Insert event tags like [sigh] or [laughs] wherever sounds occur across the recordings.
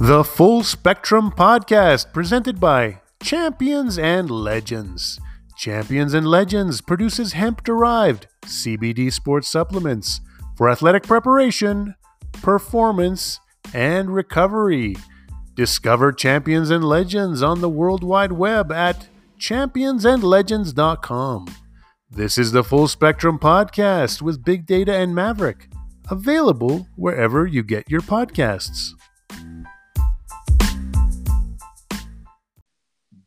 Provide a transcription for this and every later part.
The Full Spectrum Podcast, presented by Champions and Legends. Champions and Legends produces hemp derived CBD sports supplements for athletic preparation, performance, and recovery. Discover Champions and Legends on the World Wide Web at championsandlegends.com. This is the Full Spectrum Podcast with Big Data and Maverick, available wherever you get your podcasts.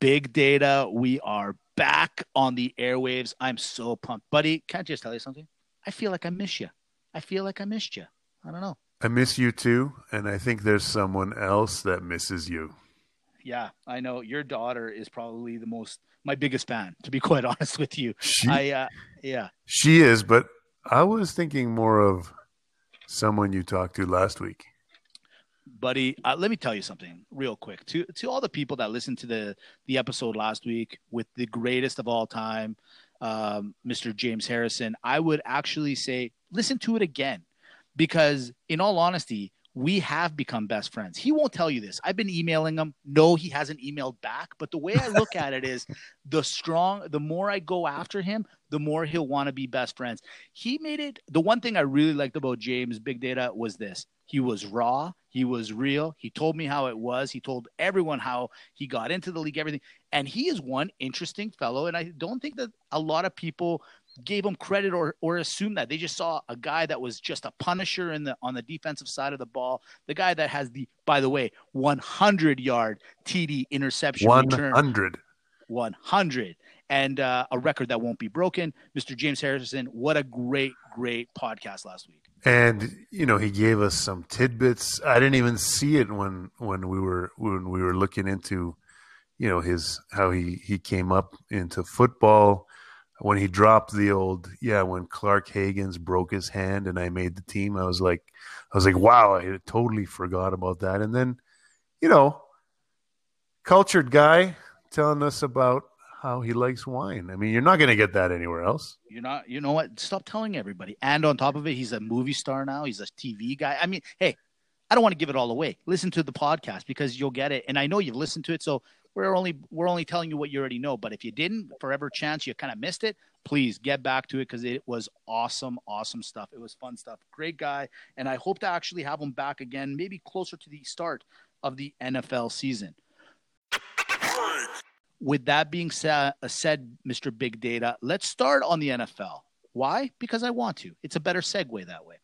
Big Data, we are back on the airwaves. I'm so pumped. Buddy, can I just tell you something? I feel like I miss you. I feel like I missed you. I don't know. I miss you too, and I think there's someone else that misses you. Yeah, I know. Your daughter is probably the most my biggest fan, to be quite [laughs] honest with you. She, I uh, yeah. she is, but I was thinking more of someone you talked to last week. Buddy uh, let me tell you something real quick. To to all the people that listened to the the episode last week with the greatest of all time um, mr james harrison i would actually say listen to it again. Because in all honesty we have become best friends he won't tell you this i've been emailing him no he hasn't emailed back but the way i look at it is the strong the more i go after him the more he'll want to be best friends he made it the one thing i really liked about james big data was this he was raw. He was real. He told me how it was. He told everyone how he got into the league, everything. And he is one interesting fellow. And I don't think that a lot of people gave him credit or or assumed that. They just saw a guy that was just a punisher in the on the defensive side of the ball. The guy that has the, by the way, 100 yard TD interception return. 100. 100 and uh, a record that won't be broken. Mr. James Harrison, what a great, great podcast last week. And you know, he gave us some tidbits. I didn't even see it when when we were when we were looking into, you know, his how he he came up into football. When he dropped the old, yeah, when Clark Haggans broke his hand and I made the team, I was like, I was like, wow, I totally forgot about that. And then, you know, cultured guy telling us about how he likes wine. I mean, you're not going to get that anywhere else. You're not, you know what? Stop telling everybody. And on top of it, he's a movie star now. He's a TV guy. I mean, hey, I don't want to give it all away. Listen to the podcast because you'll get it. And I know you've listened to it, so we're only we're only telling you what you already know. But if you didn't, forever chance you kind of missed it, please get back to it because it was awesome, awesome stuff. It was fun stuff. Great guy, and I hope to actually have him back again, maybe closer to the start of the NFL season. With that being sa- uh, said, Mr. Big Data, let's start on the NFL. Why? Because I want to. It's a better segue that way.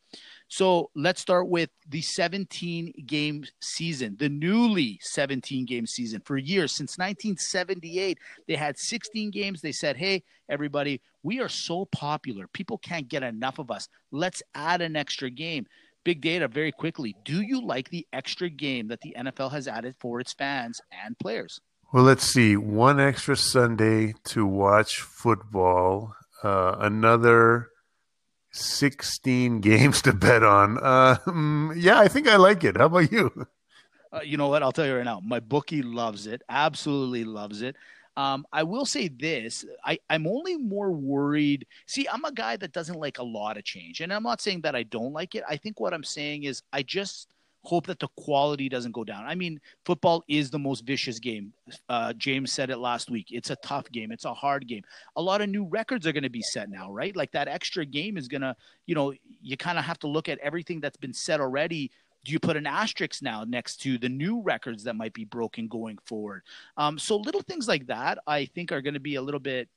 So let's start with the 17 game season, the newly 17 game season. For years, since 1978, they had 16 games. They said, hey, everybody, we are so popular. People can't get enough of us. Let's add an extra game. Big data, very quickly. Do you like the extra game that the NFL has added for its fans and players? Well, let's see. One extra Sunday to watch football. Uh, another 16 [laughs] games to bet on. Uh, yeah, I think I like it. How about you? Uh, you know what? I'll tell you right now. My bookie loves it. Absolutely loves it. Um, I will say this: I, I'm only more worried. See, I'm a guy that doesn't like a lot of change, and I'm not saying that I don't like it. I think what I'm saying is I just hope that the quality doesn't go down. I mean, football is the most vicious game. Uh, James said it last week. It's a tough game. It's a hard game. A lot of new records are going to be set now, right? Like that extra game is going to, you know, you kind of have to look at everything that's been said already. Do you put an asterisk now next to the new records that might be broken going forward? Um, so little things like that, I think, are going to be a little bit.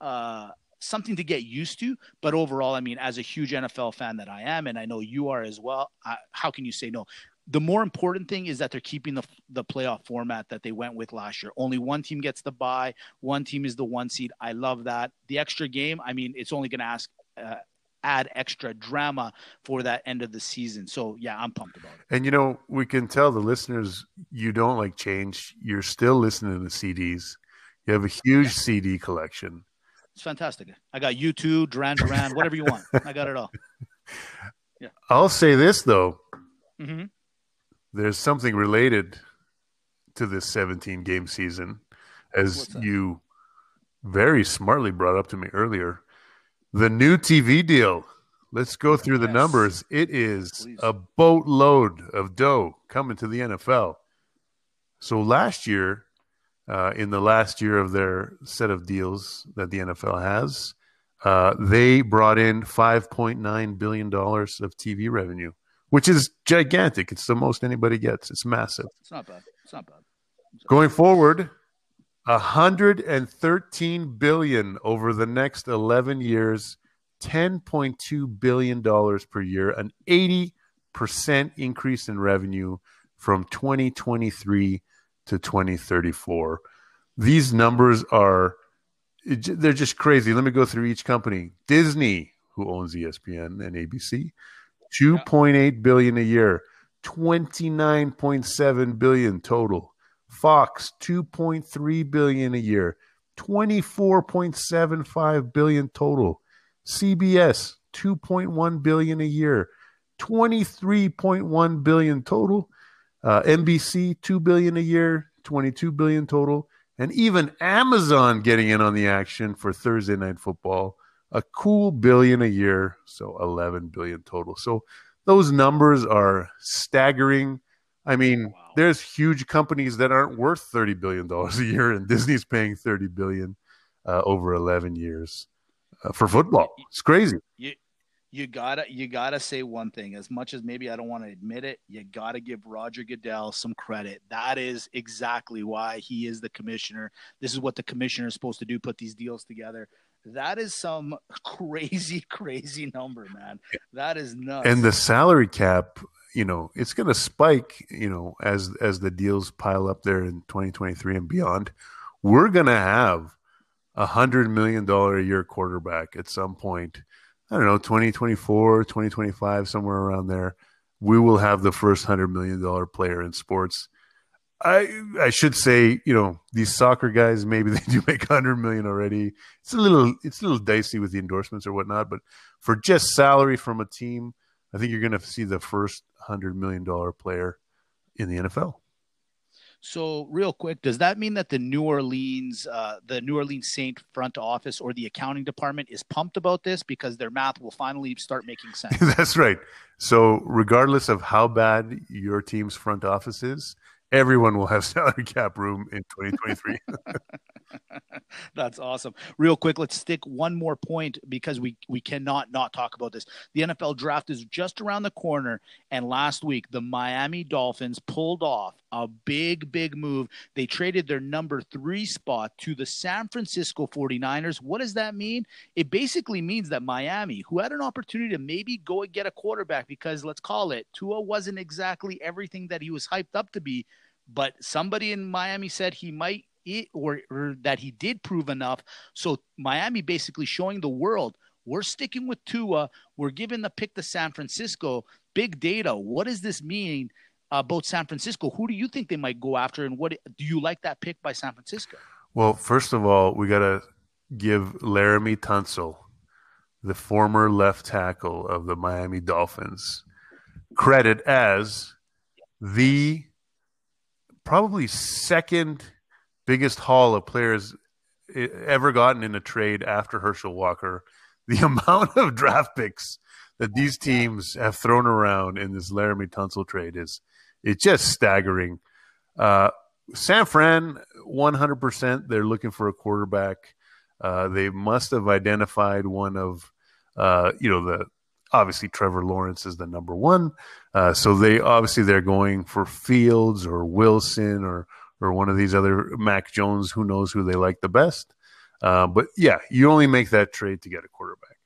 Uh, something to get used to. But overall, I mean, as a huge NFL fan that I am, and I know you are as well, I, how can you say no? The more important thing is that they're keeping the the playoff format that they went with last year. Only one team gets the bye. One team is the one seed. I love that. The extra game. I mean, it's only going to ask. Uh, add extra drama for that end of the season. So yeah, I'm pumped about it. And you know, we can tell the listeners you don't like change. You're still listening to the CDs. You have a huge CD collection. It's fantastic. I got U2, Duran Duran, whatever you want. I got it all. [laughs] Yeah. I'll say this though. hmm There's something related to this 17 game season, as you very smartly brought up to me earlier. The new TV deal. Let's go through the Yes. numbers. It is Please. a boatload of dough coming to the NFL. So last year, uh, in the last year of their set of deals that the NFL has, uh, they brought in $5.9 billion of TV revenue, which is gigantic. It's the most anybody gets. It's massive. It's not bad. It's not bad. Going forward, 113 billion over the next 11 years, 10.2 billion dollars per year, an 80% increase in revenue from 2023 to 2034. These numbers are they're just crazy. Let me go through each company. Disney, who owns ESPN and ABC, 2.8 billion a year, 29.7 billion total. Fox 2.3 billion a year, 24.75 billion total. CBS 2.1 billion a year, 23.1 billion total. Uh, NBC 2 billion a year, 22 billion total. And even Amazon getting in on the action for Thursday night football, a cool billion a year, so 11 billion total. So those numbers are staggering. I mean, wow. there's huge companies that aren't worth thirty billion dollars a year, and Disney's paying thirty billion uh, over eleven years uh, for football. It's crazy. You, you gotta you gotta say one thing. As much as maybe I don't want to admit it, you gotta give Roger Goodell some credit. That is exactly why he is the commissioner. This is what the commissioner is supposed to do: put these deals together. That is some [laughs] crazy, crazy number, man. That is nuts. And the salary cap you know it's going to spike you know as as the deals pile up there in 2023 and beyond we're going to have a hundred million dollar a year quarterback at some point i don't know 2024 2025 somewhere around there we will have the first hundred million dollar player in sports i i should say you know these soccer guys maybe [laughs] they do make 100 million already it's a little it's a little dicey with the endorsements or whatnot but for just salary from a team I think you're going to see the first hundred million dollar player in the NFL. So, real quick, does that mean that the New Orleans, uh, the New Orleans Saint front office or the accounting department is pumped about this because their math will finally start making [laughs] sense? That's right. So, regardless of how bad your team's front office is, everyone will have [laughs] salary cap room in 2023. [laughs] That's awesome. Real quick, let's stick one more point because we we cannot not talk about this. The NFL draft is just around the corner and last week the Miami Dolphins pulled off a big big move. They traded their number 3 spot to the San Francisco 49ers. What does that mean? It basically means that Miami, who had an opportunity to maybe go and get a quarterback because let's call it Tua wasn't exactly everything that he was hyped up to be, but somebody in Miami said he might it, or, or that he did prove enough. So Miami basically showing the world we're sticking with Tua. We're giving the pick to San Francisco. Big data. What does this mean about San Francisco? Who do you think they might go after, and what do you like that pick by San Francisco? Well, first of all, we got to give Laremy Tunsil, the former left tackle of the Miami Dolphins, credit as the probably second biggest haul of players ever gotten in a trade after Herschel Walker. [laughs] The amount of draft picks that these teams have thrown around in this Laremy Tunsil trade is it's just staggering. Uh, San Fran, 100%, they're looking for a quarterback. Uh, they must have identified one of, uh, you know, the obviously Trevor Lawrence is the number one. Uh, so they obviously they're going for Fields or Wilson or or one of these other Mac Jones. Who knows who they like the best? Uh, but yeah, you only make that trade to get a quarterback.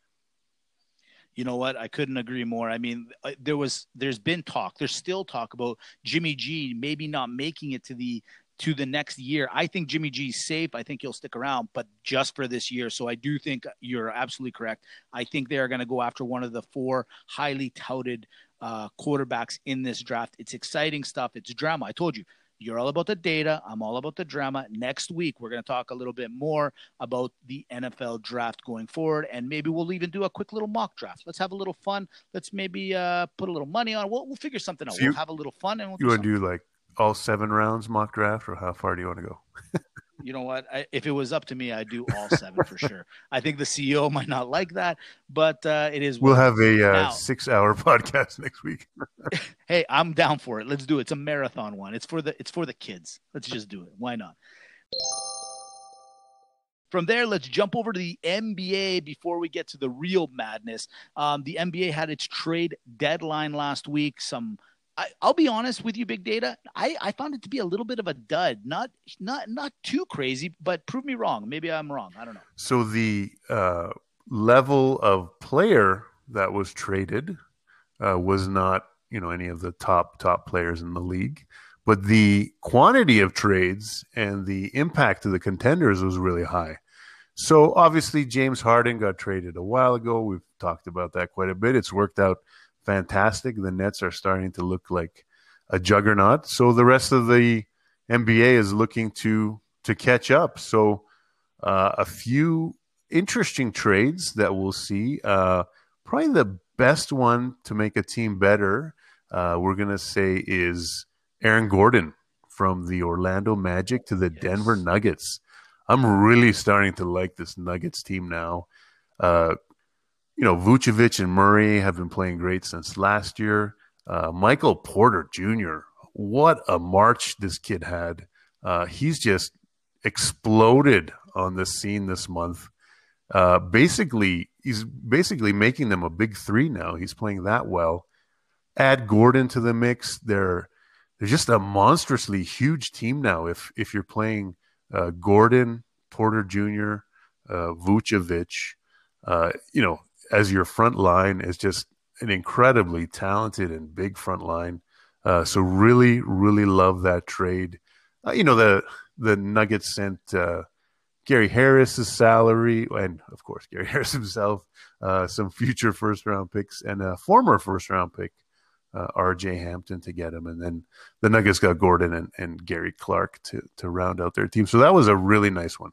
You know what? I couldn't agree more. I mean, uh, there was, there's been talk. There's still talk about Jimmy G maybe not making it to the to the next year. I think Jimmy G's safe. I think he'll stick around, but just for this year. So I do think you're absolutely correct. I think they are going to go after one of the four highly touted uh, quarterbacks in this draft. It's exciting stuff. It's drama. I told you, you're all about the data. I'm all about the drama. Next week, we're going to talk a little bit more about the NFL draft going forward, and maybe we'll even do a quick little mock draft. Let's have a little fun. Let's maybe uh, put a little money on. We'll, we'll figure something out. So you, we'll have a little fun, and we'll you want to do like all seven rounds mock draft, or how far do you want to go? [laughs] you know what? I, if it was up to me, I'd do all seven for sure. I think the CEO might not like that, but uh, it is. We'll have a uh, six-hour [laughs] podcast next week. [laughs] hey, I'm down for it. Let's do it. It's a marathon one. It's for the it's for the kids. Let's just do it. Why not? From there, let's jump over to the NBA before we get to the real madness. Um, the NBA had its trade deadline last week. Some I, will be honest with you, Big Data. I, I found it to be a little bit of a dud. Not not not too crazy, but prove me wrong. Maybe I'm wrong. I don't know. So the uh, level of player that was traded uh, was not you know any of the top top players in the league, but the quantity of trades and the impact to the contenders was really high. So obviously James Harden got traded a while ago. We've talked about that quite a bit. It's worked out fantastic. The Nets are starting to look like a juggernaut. So the rest of the NBA is looking to to catch up. So uh, a few interesting trades that we'll see. Uh, probably the best one to make a team better, uh, we're gonna say, is Aaron Gordon from the Orlando Magic to the yes. Denver Nuggets. I'm really starting to like this Nuggets team now. You know, Vucevic and Murray have been playing great since last year. Uh, Michael Porter Jr., what a march this kid had. Uh, he's just exploded on the scene this month. Uh, basically, he's basically making them a big three now. He's playing that well. Add Gordon to the mix. They're they're just a monstrously huge team now. If if you're playing uh, Gordon, Porter Jr., uh, Vucevic, uh, you know, as your front line is just an incredibly talented and big front line. Uh, so really, really love that trade. Uh, you know the the Nuggets sent uh, Gary Harris's salary, and of course Gary [laughs] Harris himself, uh, some future first round picks and a former first round pick, uh, R.J. Hampton to get him, and then the Nuggets got Gordon and, and Gary Clark to to round out their team. So that was a really nice one.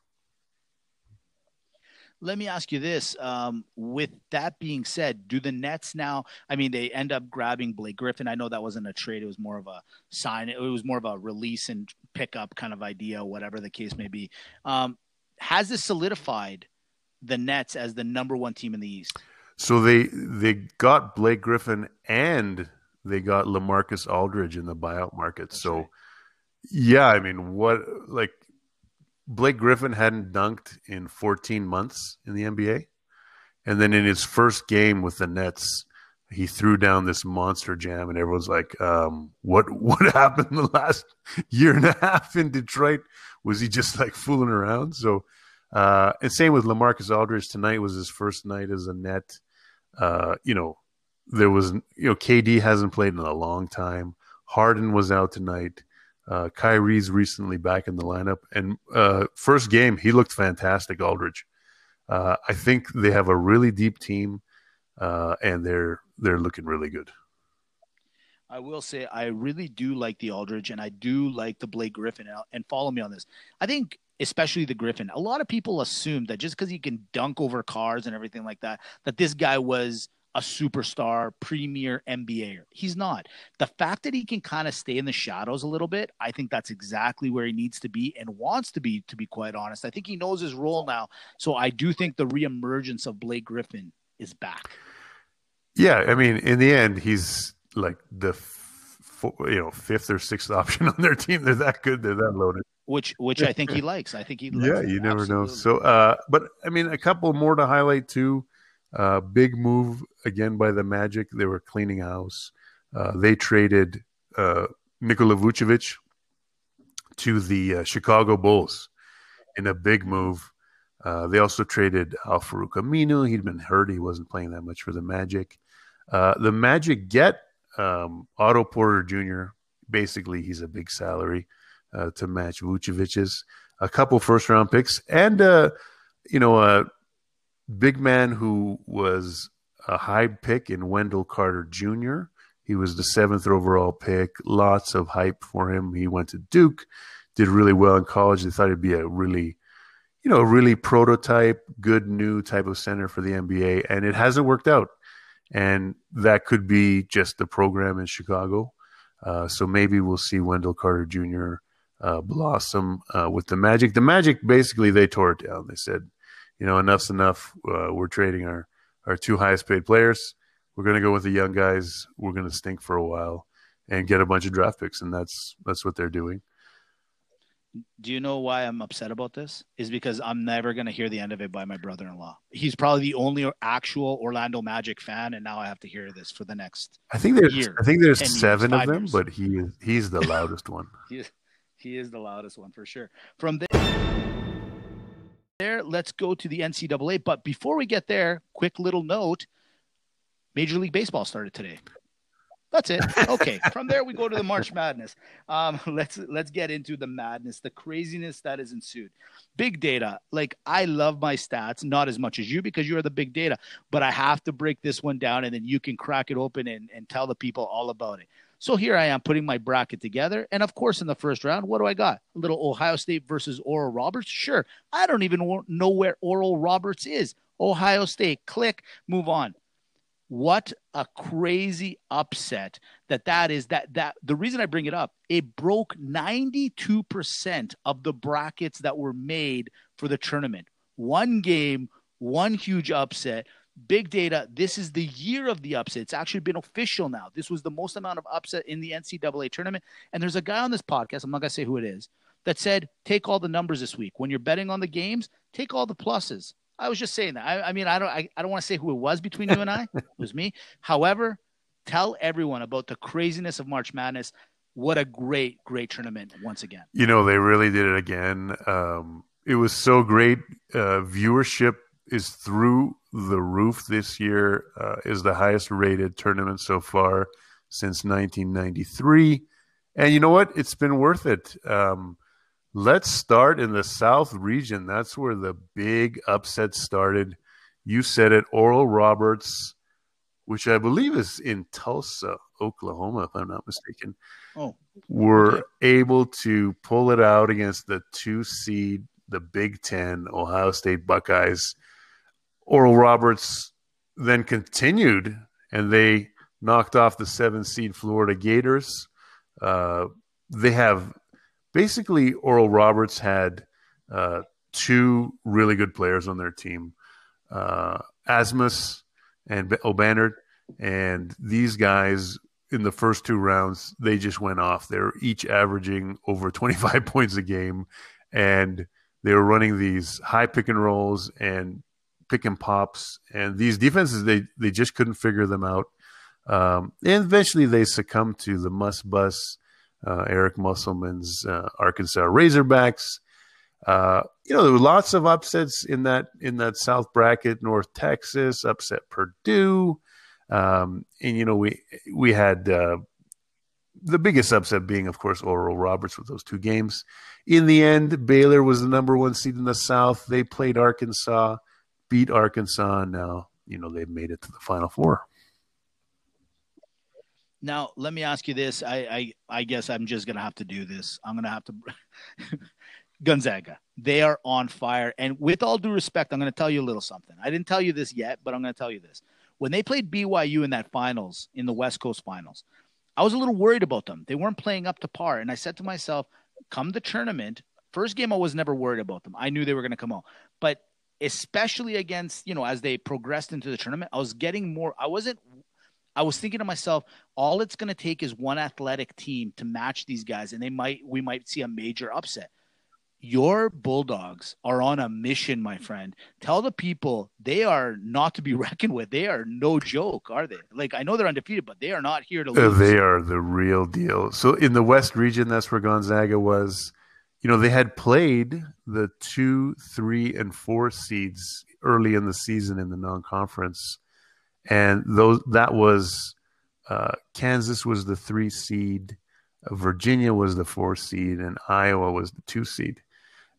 Let me ask you this. Um, with that being said, do the Nets now? I mean, they end up grabbing Blake Griffin. I know that wasn't a trade; it was more of a sign. It was more of a release and pickup kind of idea, whatever the case may be. Um, has this solidified the Nets as the number one team in the East? So they they got Blake Griffin and they got LaMarcus Aldridge in the buyout market. That's so right. yeah, I mean, what like Blake Griffin hadn't dunked in 14 months in the NBA. And then in his first game with the Nets, he threw down this monster jam, and everyone's like, um, "What [laughs] what happened the last year and a half in Detroit? Was he just like fooling around?" So, uh, and same with LaMarcus Aldridge. Tonight was his first night as a net. Uh, you know, there was you know KD hasn't played in a long time. Harden was out tonight. Uh, Kyrie's recently back in the lineup, and uh, first game he looked fantastic. Aldridge, uh, I think they have a really deep team, uh, and they're they're looking really good. I will say I really do like the Aldridge, and I do like the Blake Griffin. And follow me on this. I think especially the Griffin. A lot of people assume that just because he can dunk over cars and everything like that, that this guy was a superstar, premier NBA. He's not. The fact that he can kind of stay in the shadows a little bit, I think that's exactly where he needs to be and wants to be, to be quite honest. I think he knows his role now. So I do think the reemergence of Blake Griffin is back. Yeah. I mean, in the end, he's like the you know fifth or sixth [laughs] option on their team. They're that good. They're that loaded. Which which I think he likes. I think he. [laughs] yeah, you never Absolutely. know. So, uh, but I mean, a couple more to highlight too. Uh, big move again by the Magic. They were cleaning house. Uh, they traded uh, Nikola Vucevic to the uh, Chicago Bulls in a big move. Uh, they also traded Al Farouq Aminu. He'd been hurt. He wasn't playing that much for the Magic. Uh, the Magic get um, Otto Porter Jr. Basically, he's a big salary uh, to match Vucevic's. A couple first round picks and, you know, a big man who was a high pick in Wendell Carter Jr. He was the seventh overall pick. Lots of hype for him. He went to Duke, did really well in college. They thought he'd be a really, you know, a really prototype, good new type of center for the NBA, and it hasn't worked out. And that could be just the program in Chicago. Uh, so maybe we'll see Wendell Carter Jr. uh, blossom uh, with the Magic. The Magic basically they tore it down. They said, you know, enough's enough. Uh, we're trading our our two highest paid players. We're going to go with the young guys. We're going to stink for a while and get a bunch of draft picks, and that's that's what they're doing. Do you know why I'm upset about this? Is because I'm never going to hear the end of it by my brother-in-law. He's probably the only actual Orlando Magic fan, and now I have to hear this for the next. I think there's year, I think there's 10 years, seven of them, years. but he he's the loudest one. [laughs] He is, he is the loudest one for sure. From there, there, let's go to the NCAA. But before we get there, quick little note: Major League Baseball started today. That's it. [laughs] Okay. From there, we go to the March Madness. Um, [laughs] let's let's get into the madness, the craziness that has ensued. Big data. Like I love my stats, not as much as you because you're the big data, but I have to break this one down, and then you can crack it open and, and tell the people all about it. So here I am putting my bracket together, and of course, in the first round, what do I got? A little Ohio State versus Oral Roberts. Sure, I don't even know where Oral Roberts is. Ohio State. Click. Move on what a crazy upset that that is that that the reason i bring it up it broke 92% of the brackets that were made for the tournament one game one huge upset big data this is the year of the upset it's actually been official now this was the most amount of upset in the ncaa tournament and there's a guy on this podcast i'm not going to say who it is that said take all the numbers this week when you're betting on the games take all the pluses I was just saying that. I, I mean, I don't, I, I don't want to say who it was between you and I. [laughs] it was me. However, tell everyone about the craziness of March Madness. What a great, great tournament once again. You know, they really did it again. Um, it was so great. Uh, viewership is through the roof this year. Uh, is the highest rated tournament so far since 1993. And you know what? It's been worth it. Um, Let's start in the South region. That's where the big upset started. You said it, Oral Roberts, which I believe is in Tulsa, Oklahoma, if I'm not mistaken. Oh, were okay. able to pull it out against the two seed, the Big Ten, Ohio State Buckeyes. Oral Roberts then continued, and they knocked off the seven seed Florida Gators. Uh, they have basically Oral Roberts had uh, two really good players on their team, uh, Abmas and Obanor, and these guys in the first two rounds they just went off. They're each averaging over 25 [laughs] points a game, and they were running these high pick and rolls and pick and pops, and these defenses they they just couldn't figure them out. Um, and eventually they succumbed to the Muss Bus uh, Eric Musselman's uh, Arkansas Razorbacks. Uh, you know, there were lots of upsets in that in that South bracket. North Texas upset Purdue, um, and you know we we had uh, the biggest upset being, of course, Oral Roberts with those two games. In the end, Baylor was the number one seed in the South. They played Arkansas, beat Arkansas. Now you know they've made it to the Final Four. Now, let me ask you this. I, I, I guess I'm just gonna have to do this. I'm gonna have to. [laughs] Gonzaga, they are on fire. And with all due respect, I'm gonna tell you a little something. I didn't tell you this yet, but I'm gonna tell you this. When they played BYU in that finals, in the West Coast finals, I was a little worried about them. They weren't playing up to par, and I said to myself, "Come the tournament, first game, I was never worried about them. I knew they were gonna come out, but." Especially against, you know, as they progressed into the tournament, I was getting more. I wasn't I was thinking to myself, all it's going to take is one athletic team to match these guys, and they might we might see a major upset. Your Bulldogs are on a mission, my friend. Tell the people they are not to be [laughs] reckoned with. They are no joke, are they? Like I know they're undefeated, but they are not here to Uh, lose. they are the real deal. So in the West region, that's where Gonzaga was. You know, they had played the two, three, and four seeds early in the season in the non-conference, and those that was uh, Kansas was the three seed, Virginia was the four seed, and Iowa was the two seed,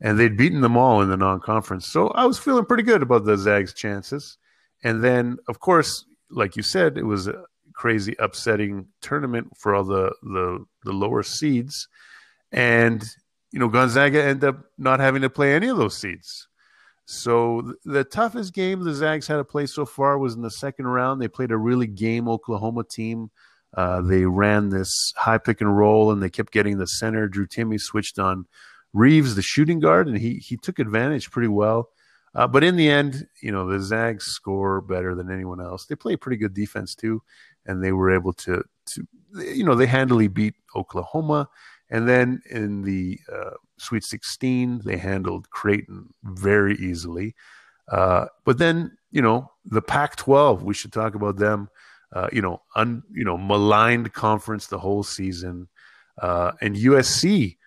and they'd beaten them all in the non-conference. So I was feeling pretty good about the Zags' chances. And then, of course, like you said, it was a crazy upsetting tournament for all the the, the lower seeds, and you know Gonzaga ended up not having to play any of those seeds. So the toughest game the Zags had to play so far was in the second round. They played a really game Oklahoma team. Uh, they ran this high pick and roll, and they kept getting the center. Drew Timme switched on Reaves, the shooting guard, and he he took advantage pretty well. Uh, but in the end, you know, the Zags score better than anyone else. They play pretty good defense too, and they were able to to you know they handily beat Oklahoma. And then in the uh, Sweet 16, they handled Creighton very easily. Uh, but then, you know, the Pac-12, we should talk about them. Uh, you know, un, you know, maligned conference the whole season, uh, and USC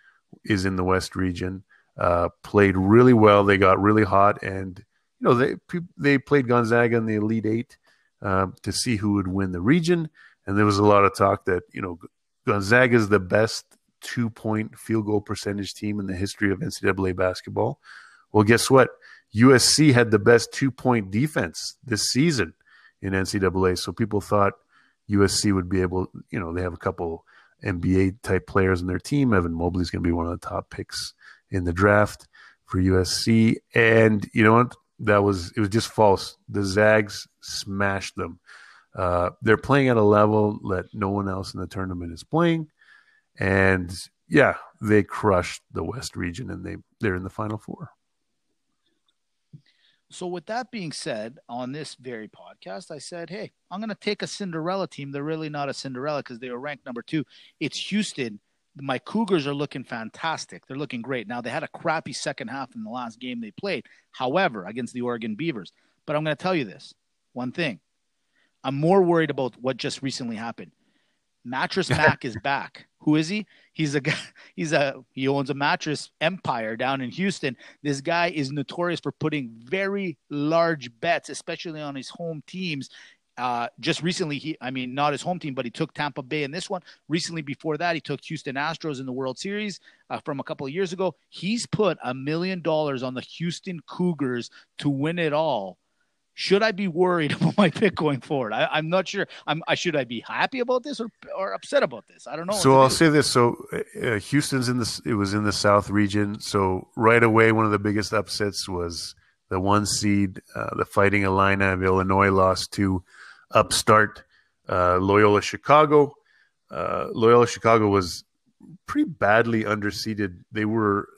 is in the West region. Uh, played really well. They got really hot, and you know they they played Gonzaga in the Elite Eight uh, to see who would win the region. And there was a lot of talk that you know Gonzaga is the best two point field goal percentage team in the history of NCAA basketball. Well, guess what? USC had the best two point defense this season in NCAA. So people thought USC would be able, you know, they have a couple NBA type players in their team. Evan Mobley is going to be one of the top picks in the draft for USC. And you know what? That was, it was just false. The Zags smashed them. Uh, they're playing at a level that no one else in the tournament is playing. And yeah, they crushed the West region and they, they're in the final four. So, with that being said, on this very podcast, I said, hey, I'm going to take a Cinderella team. They're really not a Cinderella because they were ranked number two. It's Houston. My Cougars are looking fantastic. They're looking great. Now, they had a crappy second half in the last game they played, however, against the Oregon Beavers. But I'm going to tell you this one thing I'm more worried about what just recently happened. Mattress [laughs] Mac is back. Who is he? He's a guy. [laughs] He's a he owns a mattress empire down in Houston. This guy is notorious for putting very large bets, especially on his home teams. Uh, just recently, he I mean not his home team, but he took Tampa Bay in this one. Recently, before that, he took Houston Astros in the World Series uh, from a couple of years ago. He's put a million dollars on the Houston Cougars to win it all should I be worried [laughs] about my pick going forward? I, am not sure. I'm, I should I be happy about this or, or upset about this? I don't know. So I'll do. say this. So uh, Houston's in the it was in the South region. So right away, one of the biggest upsets was the one seed, uh, the Fighting Illini of Illinois, lost to upstart uh, Loyola Chicago. Uh, Loyola Chicago was pretty badly underseeded. They were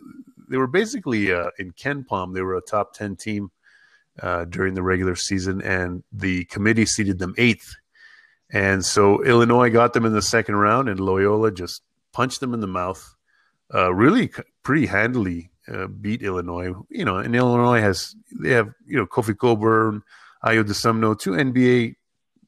they were basically uh, in KenPom. They were a top ten team uh, during the regular season, and the committee seeded them eighth. And so Illinois got them in the second round, and Loyola just punched them in the mouth, uh, really pretty handily. Uh, beat Illinois, you know, and Illinois has they have you know Kofi Cockburn, Ayo Dosunmu, two NBA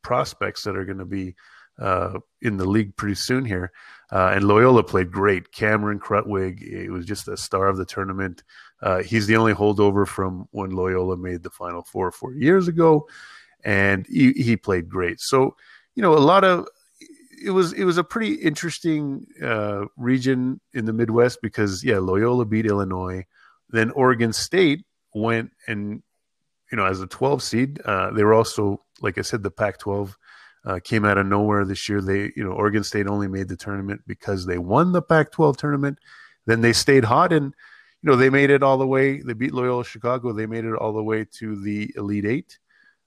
prospects that are going to be uh, in the league pretty soon here. Uh, and Loyola played great. Cameron Krutwig, it was just a star of the tournament. Uh, he's the only holdover from when Loyola made the Final Four four years ago, and he, he played great. So, you know, a lot of it was it was a pretty interesting uh, region in the Midwest because yeah, Loyola beat Illinois, then Oregon State went and you know as a 12 seed, uh, they were also like I said the Pac-12 uh, came out of nowhere this year. They you know Oregon State only made the tournament because they won the Pac-12 tournament. Then they stayed hot and you know, they made it all the way. They beat Loyola Chicago. They made it all the way to the Elite Eight,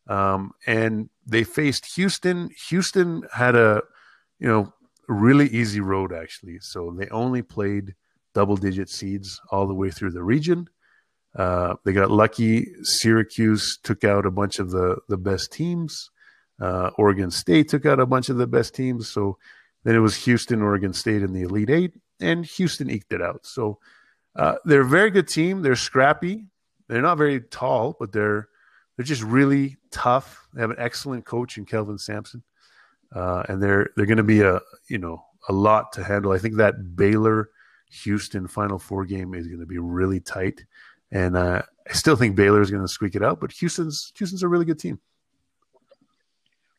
um, and they faced Houston. Houston had a, you know, really easy road actually. So they only played double-digit seeds all the way through the region. Uh, they got lucky. Syracuse took out a bunch of the the best teams. Uh, Oregon State took out a bunch of the best teams. So then it was Houston, Oregon State in the Elite Eight, and Houston eked it out. So uh, they're a very good team. They're scrappy. They're not very tall, but they're they're just really tough. They have an excellent coach in Kelvin Sampson, uh, and they're they're going to be a you know a lot to handle. I think that Baylor Houston Final Four game is going to be really tight, and uh, I still think Baylor is going to squeak it out. But Houston's Houston's a really good team.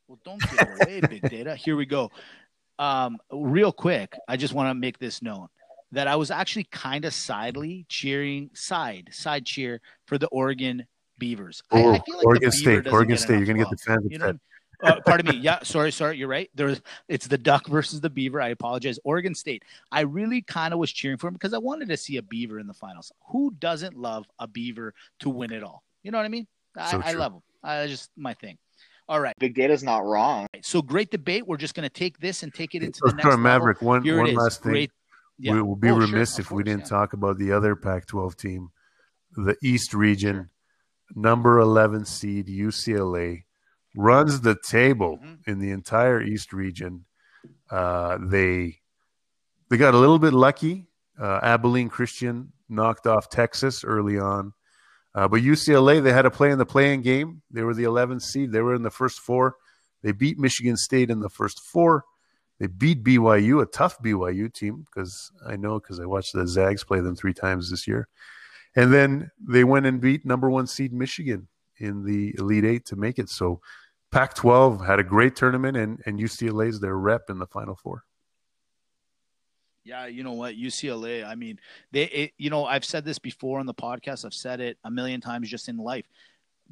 Well, don't get away, [laughs] big data. Here we go. Um, real quick, I just want to make this known that I was actually kind of sidely cheering side side cheer for the Oregon Beavers. I, I feel like Oregon State, Oregon State, you're gonna get the fans you know, uh, pardon me. Yeah, sorry, sorry. You're right. There's it's the duck versus the beaver. I apologize. Oregon State. I really kind of was cheering for him because I wanted to see a beaver in the finals. Who doesn't love a beaver to win it all? You know what I mean? I, so I love them. I just my thing. All right. Big data's not wrong. So great debate. We're just going to take this and take it into Let's the next go level. Maverick. One, Here it one is. last thing. Great. Yeah. We will be Oh, remiss of if we didn't yeah. talk about the other Pac 12 team, the East region, number 11 seed UCLA, runs the table Mhm. in the entire East region. Uh, they they got a little bit lucky. Uh, Abilene Christian knocked off Texas early on. Uh, but UCLA, they had to play in the playing game. They were the 11th seed. They were in the first four. They beat Michigan State in the first four. They beat BYU, a tough BYU team, because I know because I watched the Zags play them three times this year. And then they went and beat number one seed Michigan in the Elite Eight to make it. So Pac 12 had a great tournament, and, and UCLA's their rep in the Final Four. Yeah, you know what, UCLA. I mean, they. It, you know, I've said this before on the podcast. I've said it a million times just in life.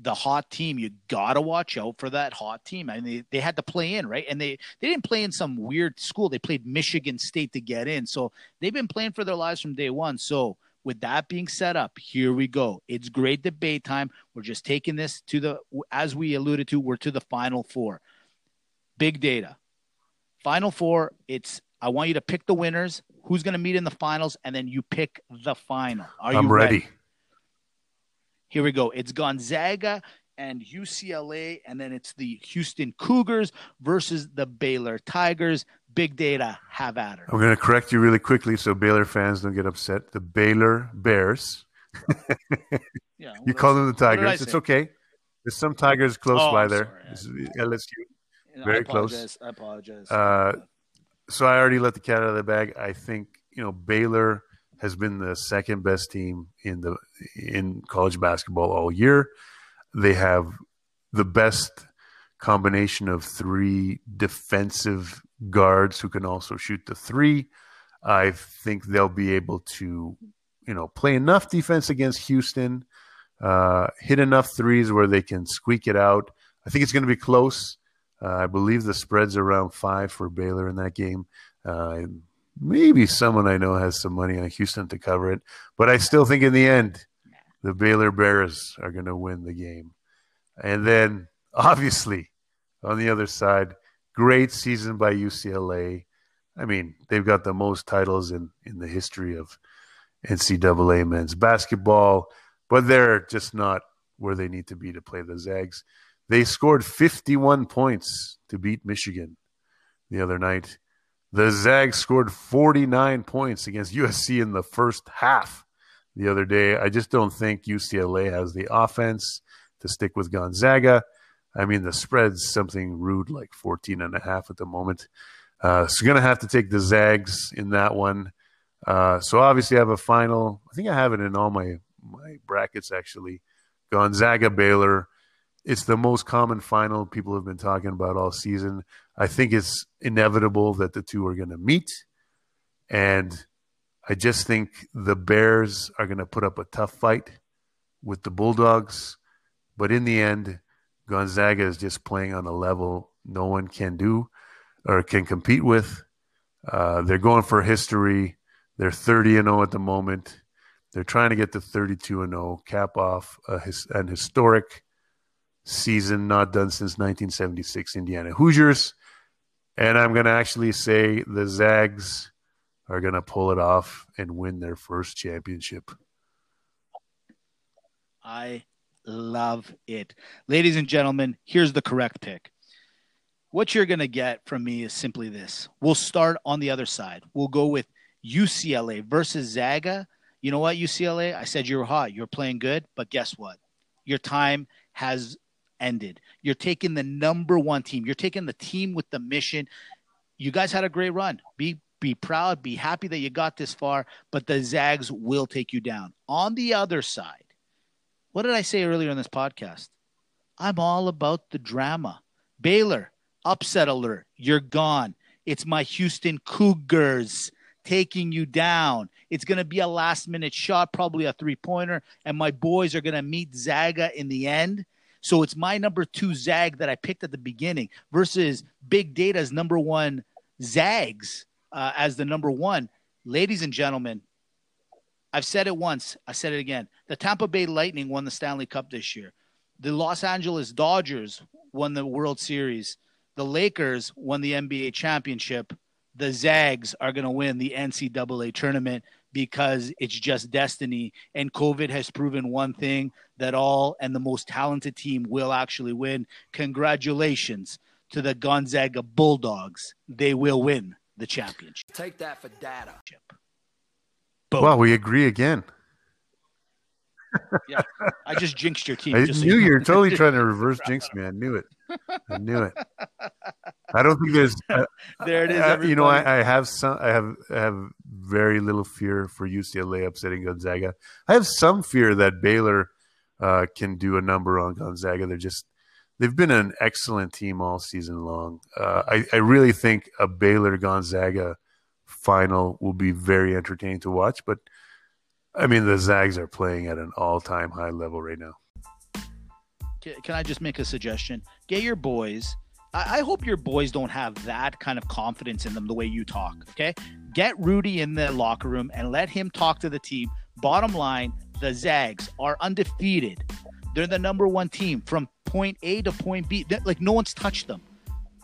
The hot team, you gotta watch out for that hot team. I mean, they, they had to play in, right? And they they didn't play in some weird school. They played Michigan State to get in. So they've been playing for their lives from day one. So with that being set up, here we go. It's great debate time. We're just taking this to the, as we alluded to, we're to the final four. Big data. Final four, it's I want you to pick the winners, who's going to meet in the finals, and then you pick the final. Are you I'm ready. Here we go. It's Gonzaga and UCLA, and then it's the Houston Cougars versus the Baylor Tigers. Big data, have at her. I'm going to correct you really quickly so Baylor fans don't get upset. The Baylor Bears. [laughs] Yeah, You call them the I Tigers. It's okay. There's some Tigers close Oh, by I'm there. LSU. I very close. apologize. I apologize. Uh, so I already let the cat out of the bag. I think you know Baylor has been the second best team in the in college basketball all year. They have the best combination of three defensive guards who can also shoot the three. I think they'll be able to, you know, play enough defense against Houston, uh, hit enough threes where they can squeak it out. I think it's going to be close. Uh, I believe the spread's around five for Baylor in that game. Uh, maybe someone I know has some money on Houston to cover it, but I still think in the end, the Baylor Bears are going to win the game. And then, obviously, on the other side, great season by UCLA. I mean, they've got the most titles in, in the history of NCAA men's basketball, but they're just not where they need to be to play the Zags. They scored 51 points to beat Michigan the other night. The Zags scored 49 points against USC in the first half the other day. I just don't think UCLA has the offense to stick with Gonzaga. I mean, the spread's something rude like 14 and a half at the moment. Uh, so, going to have to take the Zags in that one. Uh, so, obviously, I have a final. I think I have it in all my, my brackets, actually. Gonzaga Baylor. It's the most common final people have been talking about all season. I think it's inevitable that the two are going to meet. And I just think the Bears are going to put up a tough fight with the Bulldogs. But in the end, Gonzaga is just playing on a level no one can do or can compete with. Uh, they're going for history. They're 30 and 0 at the moment. They're trying to get to 32 and 0, cap off a his, an historic season not done since 1976 Indiana Hoosiers. And I'm going to actually say the Zags are going to pull it off and win their first championship. I love it. Ladies and gentlemen, here's the correct pick. What you're going to get from me is simply this. We'll start on the other side. We'll go with UCLA versus Zaga. You know what, UCLA? I said you were hot. You're playing good, but guess what? Your time has ended. You're taking the number one team. You're taking the team with the mission. You guys had a great run. Be be proud, be happy that you got this far, but the Zags will take you down. On the other side, what did I say earlier in this podcast? I'm all about the drama. Baylor, upset alert. You're gone. It's my Houston Cougars taking you down. It's going to be a last minute shot, probably a three pointer, and my boys are going to meet Zaga in the end. So it's my number two Zag that I picked at the beginning versus Big Data's number one Zags uh, as the number one. Ladies and gentlemen, I've said it once, I said it again. The Tampa Bay Lightning won the Stanley Cup this year. the Los Angeles Dodgers won the World Series, the Lakers won the NBA championship, the Zags are going to win the NCAA tournament because it's just destiny. And COVID has proven one thing that all and the most talented team will actually win. Congratulations to the Gonzaga Bulldogs. They will win the championship. Take that for data. Boom. Well, we agree again. yeah, I just jinxed your team. I just so you you were know. totally trying to reverse jinx me. I knew it. I knew it. I don't think there's. uh, [laughs] There it is, you know. I, I have some. I have I have very little fear for UCLA upsetting Gonzaga. I have some fear that Baylor uh, can do a number on Gonzaga. They're just they've been an excellent team all season long. Uh, I, I really think a Baylor Gonzaga final will be very entertaining to watch. But I mean, the Zags are playing at an all time high level right now. Can, I just make a suggestion? Get your boys. I, I hope your boys don't have that kind of confidence in them the way you talk. Okay, get Rudy in the locker room and let him talk to the team. Bottom line, the Zags are undefeated. They're the number one team from point A to point B. That- Like no one's touched them.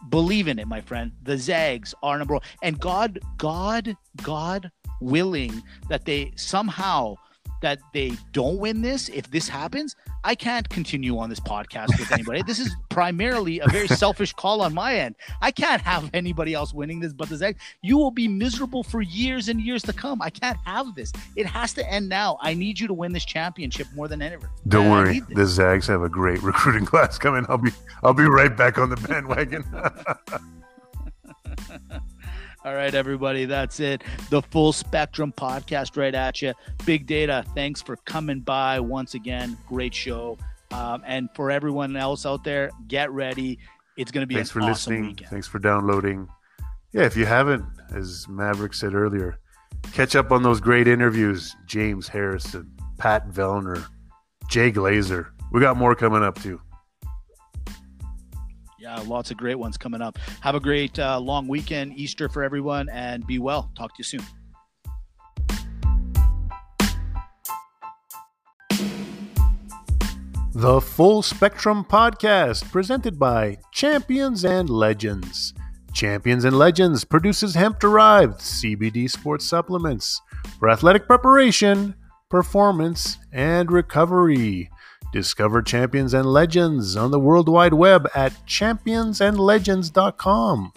Believe in it, my friend. The Zags are number one. And God, God, God willing that they somehow that they don't win this, if this happens, I can't continue on this podcast with anybody. this is [laughs] primarily a very selfish call on my end. I can't have anybody else winning this but the Zags. You will be miserable for years and years to come. I can't have this. It has to end now. I need you to win this championship more than ever. Don't worry, the Zags have a great recruiting [laughs] class coming. I'll be I'll be right back on the bandwagon. [laughs] All right, everybody, that's it. The Full Spectrum podcast right at you. Big Data, thanks for coming by once again. Great show. Um, and for everyone else out there, get ready. It's going to be Thanks an for awesome listening. weekend. Thanks for downloading. Yeah, if you haven't, as Maverick said earlier, catch up on those great interviews. James Harrison, Pat Vellner, Jay Glazer. We got more coming up too. Yeah, lots of great ones coming up. Have a great uh, long weekend, Easter for everyone, and be well. Talk to you soon. The Full Spectrum Podcast, presented by Champions and Legends. Champions and Legends produces hemp derived CBD sports supplements for athletic preparation, performance, and recovery. Discover Champions and Legends on the World Wide Web at championsandlegends.com.